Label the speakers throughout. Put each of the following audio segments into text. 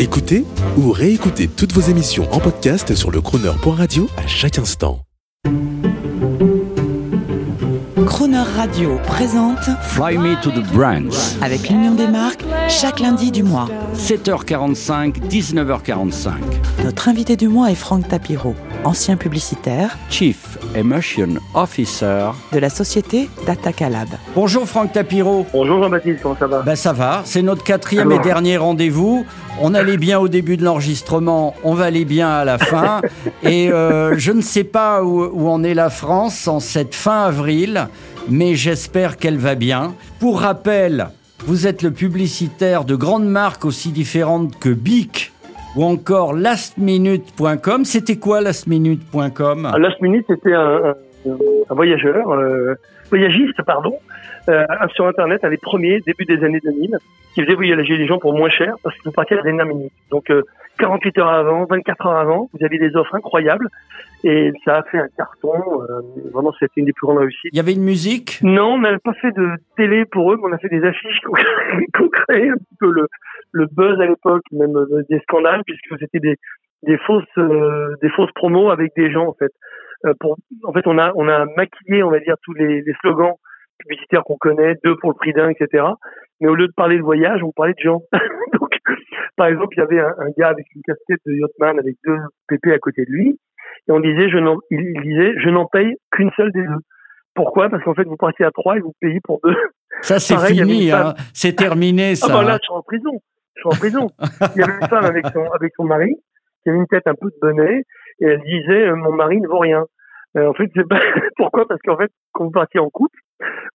Speaker 1: Écoutez ou réécoutez toutes vos émissions en podcast sur le à chaque instant.
Speaker 2: Radio présente
Speaker 3: Fly Me to the Brands.
Speaker 2: avec l'Union des marques chaque lundi du mois.
Speaker 3: 7h45, 19h45.
Speaker 2: Notre invité du mois est Franck Tapiro, ancien publicitaire
Speaker 3: Chief Emotion Officer.
Speaker 2: de la société Datacalab.
Speaker 3: Bonjour Franck Tapiro.
Speaker 4: Bonjour Jean-Baptiste, comment ça va?
Speaker 3: Ben ça va, c'est notre quatrième
Speaker 4: Alors.
Speaker 3: et dernier rendez-vous. On allait bien au début de l'enregistrement, on va aller bien à la fin. et euh, je ne sais pas où, où en est la France en cette fin avril, mais j'espère qu'elle va bien. Pour rappel, vous êtes le publicitaire de grandes marques aussi différentes que Bic ou encore lastminute.com. C'était quoi lastminute.com
Speaker 4: Last Minute, c'était un voyageur, euh, voyagiste, pardon, euh, sur Internet, un des premiers, début des années 2000, qui faisait voyager les gens pour moins cher parce que vous partiez à la dernière minute. Donc, euh, 48 heures avant, 24 heures avant, vous aviez des offres incroyables et ça a fait un carton. euh, vraiment, c'était une des plus grandes réussites.
Speaker 3: Il y avait une musique?
Speaker 4: Non, on n'avait pas fait de télé pour eux, mais on a fait des affiches qu'on créait un petit peu le, le buzz à l'époque, même euh, des scandales, puisque c'était des, des fausses euh, des fausses promos avec des gens en fait. Euh, pour, en fait, on a on a maquillé, on va dire, tous les, les slogans publicitaires qu'on connaît, deux pour le prix d'un, etc. Mais au lieu de parler de voyage, on parlait de gens. Donc, par exemple, il y avait un, un gars avec une casquette de yachtman avec deux pépés à côté de lui, et on disait, je n'en, il disait, je n'en paye qu'une seule des deux. Pourquoi? Parce qu'en fait, vous partiez à trois et vous payez pour deux.
Speaker 3: Ça, c'est fini, hein. c'est terminé, ça.
Speaker 4: Ah bah là, je suis en prison. Je suis en prison. Il y avait une femme avec son, avec son mari qui avait une tête un peu de bonnet et elle disait euh, mon mari ne vaut rien. Euh, en fait, c'est pas pourquoi Parce qu'en fait, quand vous partiez en couple,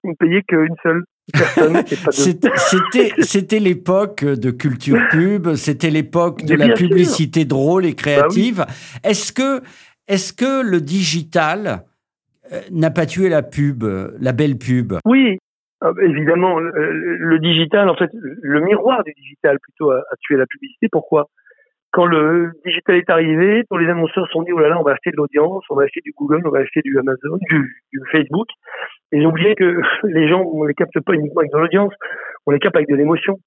Speaker 4: vous ne payez qu'une seule personne
Speaker 3: C'était, l'époque de culture pub, c'était l'époque de la
Speaker 4: sûr. Bah
Speaker 3: publicité drôle et créative. Est-ce que, est-ce que le digital euh, n'a pas tué la pub, la belle pub?
Speaker 4: Oui, euh, évidemment, le, le- le digital, en fait, le miroir du digital plutôt a, a tué la publicité. Pourquoi? Quand le digital est arrivé, tous les annonceurs se sont dit oh là là, on va acheter de l'audience, on va acheter du Google, on va acheter du Amazon, du, Facebook. Et ont oublié que les gens, on les capte pas uniquement avec de l'audience, on les capte avec de l'émotion.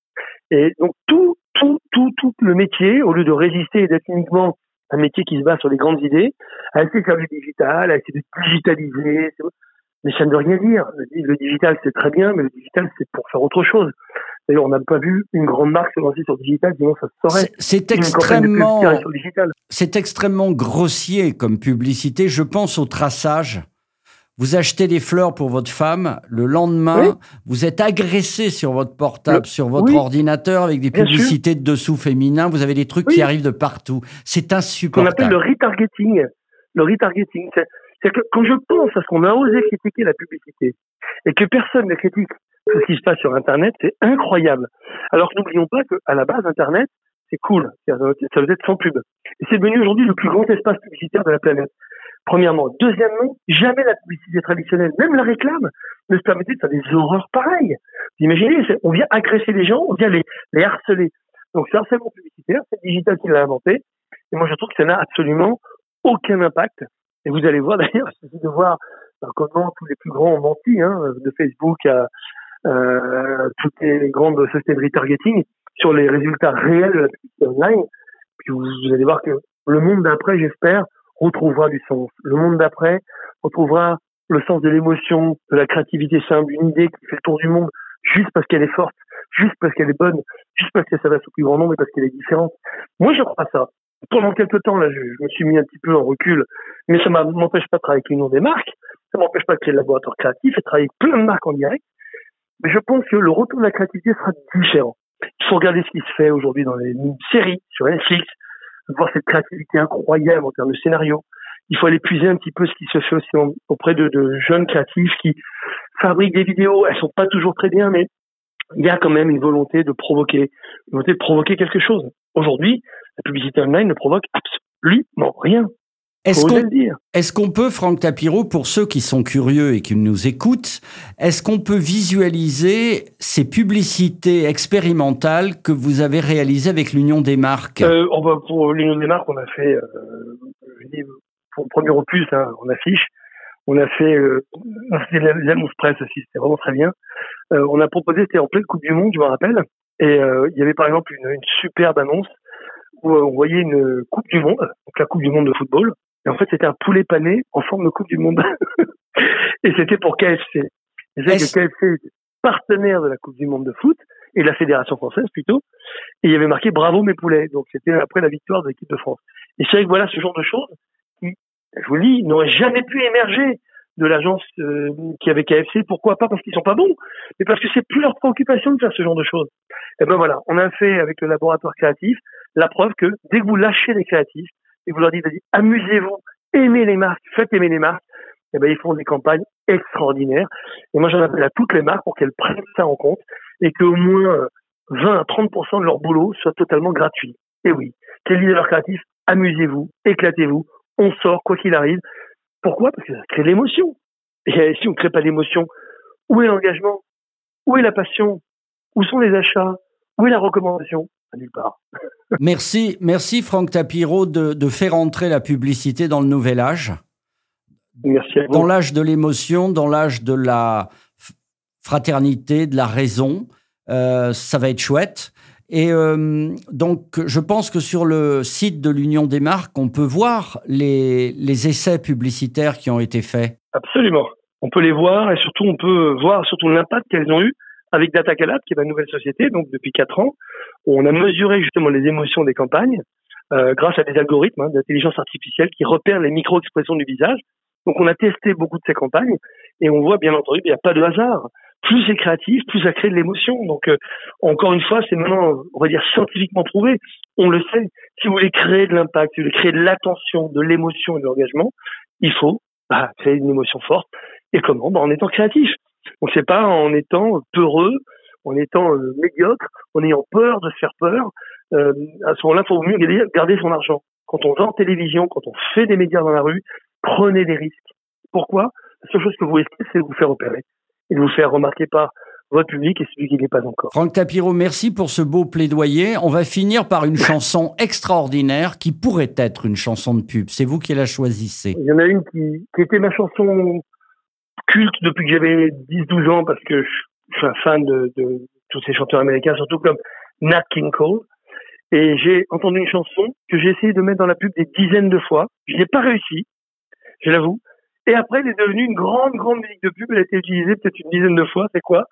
Speaker 4: Et donc tout, tout, tout, tout le métier, au lieu de résister et d'être uniquement un métier qui se base sur les grandes idées, a essayé de faire du digital, a essayé de digitaliser. Mais ça ne veut rien dire. Le digital, c'est très bien, mais le digital, c'est pour faire autre chose. D'ailleurs, on n'a pas vu une grande marque se lancer sur le digital, sinon ça se saurait.
Speaker 3: C'est- extrêmement, c'est extrêmement grossier comme publicité. Je pense au traçage. Vous achetez des fleurs pour votre femme, le lendemain,
Speaker 4: Oui.
Speaker 3: vous êtes agressé sur votre portable,
Speaker 4: Le-
Speaker 3: sur votre
Speaker 4: oui.
Speaker 3: ordinateur avec des
Speaker 4: Bien sûr.
Speaker 3: publicités de dessous féminins. Vous avez des trucs
Speaker 4: Oui.
Speaker 3: qui arrivent de partout. C'est insupportable.
Speaker 4: appelle le retargeting. Le retargeting, c'est que quand je pense à ce qu'on a osé critiquer la publicité et que personne ne critique ce qui se passe sur Internet, c'est incroyable. Alors n'oublions pas qu'à la base, Internet, c'est cool. Ça veut être sans pub. Et c'est devenu aujourd'hui le plus grand espace publicitaire de la planète. Premièrement. Deuxièmement, jamais la publicité traditionnelle, même la réclame, ne se permettait de faire des horreurs pareilles. Vous imaginez, on vient agresser les gens, on vient les, harceler. Donc c'est harcèlement publicitaire, c'est digital qui l'a inventé. Et moi, je trouve que ça n'a absolument aucun impact. Et vous allez voir d'ailleurs, il de voir ben, comment tous les plus grands ont menti, hein, de Facebook à euh, toutes les grandes sociétés de retargeting, sur les résultats réels de la publicité online. Puis vous, allez voir que le monde d'après, j'espère, retrouvera du sens. Le monde d'après retrouvera le sens de l'émotion, de la créativité simple, une idée qui fait le tour du monde juste parce qu'elle est forte, juste parce qu'elle est bonne, juste parce qu'elle s'adresse au plus grand nombre et parce qu'elle est différente. Moi, je crois ça. Pendant quelques temps, là, je, me suis mis un petit peu en recul, mais ça m'empêche pas de travailler avec l'union des marques, ça m'empêche pas de créer le laboratoire créatif et de travailler avec plein de marques en direct. Mais je pense que le retour de la créativité sera différent. Il faut regarder ce qui se fait aujourd'hui dans les séries sur Netflix, voir cette créativité incroyable en termes de scénario. Il faut aller puiser un petit peu ce qui se fait aussi auprès de, de jeunes créatifs qui fabriquent des vidéos. Elles sont pas toujours très bien, mais il y a quand même une volonté de provoquer, une volonté de provoquer quelque chose. Aujourd'hui, la publicité online ne provoque absolument rien.
Speaker 3: Est-ce qu'on peut, Franck Tapiro, pour ceux qui sont curieux et qui nous écoutent, est-ce qu'on peut visualiser ces publicités expérimentales que vous avez réalisées avec l'Union des marques?
Speaker 4: Euh, on va pour l'Union des marques, on a fait, euh, je dis, pour le premier opus, hein, on affiche, on a fait, euh, c'était les annonces presse aussi, c'était vraiment très bien. Euh, on a proposé, c'était en pleine Coupe du Monde, je me rappelle, et euh, il y avait par exemple une, une superbe annonce où on voyait une Coupe du Monde, donc la Coupe du Monde de football. Et en fait, c'était un poulet pané en forme de Coupe du Monde. et c'était pour KFC. Et c'est que KFC était partenaire de la Coupe du Monde de foot et de la Fédération française plutôt. Et il y avait marqué Bravo mes poulets. Donc c'était après la victoire de l'équipe de France. Et c'est vrai que voilà ce genre de choses qui, je vous le dis, n'auraient jamais pu émerger de l'agence euh, qui avait KFC. Pourquoi pas? Parce qu'ils sont pas bons, mais parce que c'est plus leur préoccupation de faire ce genre de choses. Et ben voilà, on a fait avec le laboratoire créatif la preuve que dès que vous lâchez les créatifs et vous leur dites amusez-vous, aimez les marques, faites aimer les marques, et ben ils font des campagnes extraordinaires. Et moi j'en appelle à toutes les marques pour qu'elles prennent ça en compte et qu'au moins 20 à 30% de leur boulot soit totalement gratuit. Et oui, quel leur créatif Amusez-vous, éclatez-vous, on sort quoi qu'il arrive. Pourquoi? Parce que ça crée l'émotion. Et si on ne crée pas d'émotion, où est l'engagement? Où est la passion? Où sont les achats? Où est la recommandation? Nulle part.
Speaker 3: merci, merci Franck Tapiro de, de, faire entrer la publicité dans le nouvel âge.
Speaker 4: Merci à vous.
Speaker 3: Dans l'âge de l'émotion, dans l'âge de la fraternité, de la raison. Euh, ça va être chouette. Et euh, donc, je pense que sur le site de l'Union des marques, on peut voir les, les essais publicitaires qui ont été faits.
Speaker 4: Absolument. On peut les voir et surtout, on peut voir surtout l'impact qu'elles ont eu avec DataCalab, qui est ma nouvelle société, donc depuis quatre ans, on a mesuré justement les émotions des campagnes euh, grâce à des algorithmes hein, d'intelligence artificielle qui repèrent les micro-expressions du visage. Donc on a testé beaucoup de ces campagnes et on voit bien entendu qu'il n'y a pas de hasard plus c'est créatif, plus ça crée de l'émotion. Donc, euh, encore une fois, c'est maintenant, on va dire, scientifiquement prouvé. On le sait. Si vous voulez créer de l'impact, si vous voulez créer de l'attention, de l'émotion et de l'engagement, il faut bah, créer une émotion forte. Et comment? Bah, En étant créatif. On ne sait pas en étant peureux, en étant euh, médiocre, en ayant peur de se faire peur. Euh, à ce moment-là, il faut mieux garder son argent. Quand on va en télévision, quand on fait des médias dans la rue, prenez des risques. Pourquoi? La seule chose que vous risquez, c'est de vous faire opérer et de vous faire remarquer par votre public et celui qui n'est pas encore.
Speaker 3: Franck Tapiro, merci pour ce beau plaidoyer. On va finir par une chanson extraordinaire qui pourrait être une chanson de pub. C'est vous qui la choisissez.
Speaker 4: Il y en a une qui, qui était ma chanson culte depuis que j'avais 10-12 ans parce que je suis un fan de, de, tous ces chanteurs américains, surtout comme Nat King Cole. Et j'ai entendu une chanson que j'ai essayé de mettre dans la pub des dizaines de fois. Je n'ai pas réussi, je l'avoue. Et après, elle est devenue une grande, grande musique de pub. Elle a été utilisée peut-être une dizaine de fois. C'est quoi?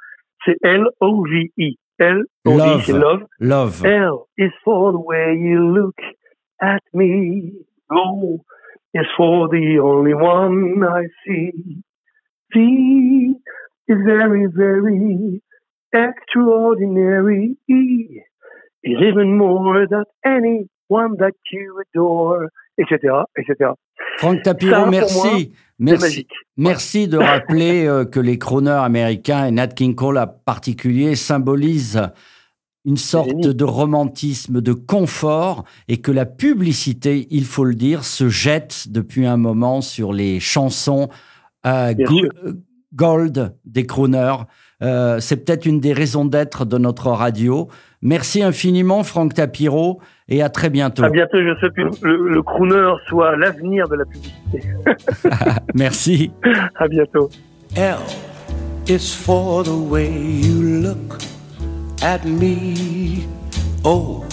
Speaker 4: C'est L-O-V-E. L-O-V, c'est love.
Speaker 3: Love.
Speaker 4: L is for the way you look at me. O is for the only one I see. Is very, very extraordinary. Is even more than anyone that you adore, etc., etc.
Speaker 3: Franck Tapiro, merci. Merci, merci de rappeler euh, que les chroneurs américains et Nat King Cole en particulier symbolisent une sorte de romantisme, de confort, et que la publicité, il faut le dire, se jette depuis un moment sur les chansons euh, gold des crooners. Euh, c'est peut-être une des raisons d'être de notre radio. Merci infiniment, Franck Tapiro, et à très bientôt.
Speaker 4: À bientôt. Je souhaite que le, le crooner soit l'avenir de la publicité.
Speaker 3: Merci.
Speaker 4: À bientôt.
Speaker 5: L is for the way you look at me. O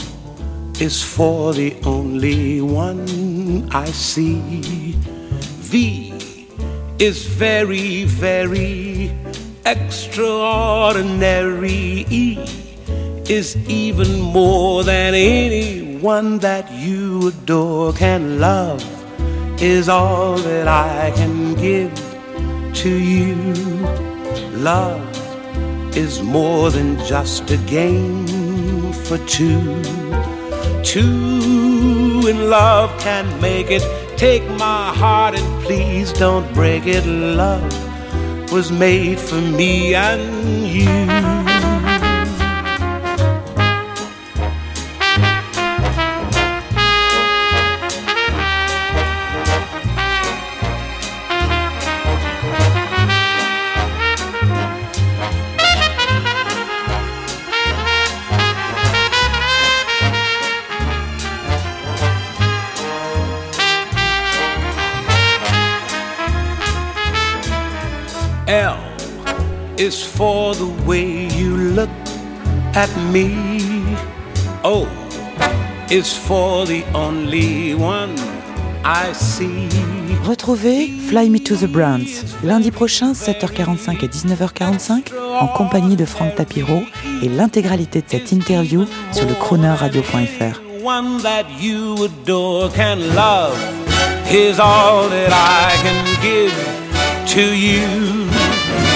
Speaker 5: is for the only one I see. V is very, very extraordinary. Is even more than anyone that you adore can love is all that I can give to you. Love is more than just a game for two. Two in love can make it. Take my heart and please don't break it. Love was made for me and you. L is for the way you look at me. O is for the only one I see.
Speaker 2: Retrouvez Fly Me to the Browns lundi prochain 7h45 et 19h45 en compagnie de Franck Tapiro et l'intégralité de cette interview sur le chroneurradio.fr.
Speaker 5: One that you adore can love is all that I can give to you.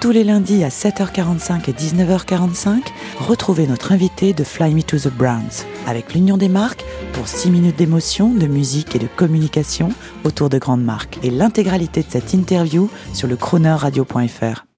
Speaker 2: Tous les lundis à 7h45 et 19h45, retrouvez notre invité de Fly Me to the Browns avec l'Union des marques pour 6 minutes d'émotion, de musique et de communication autour de grandes marques et l'intégralité de cette interview sur le chroneurradio.fr.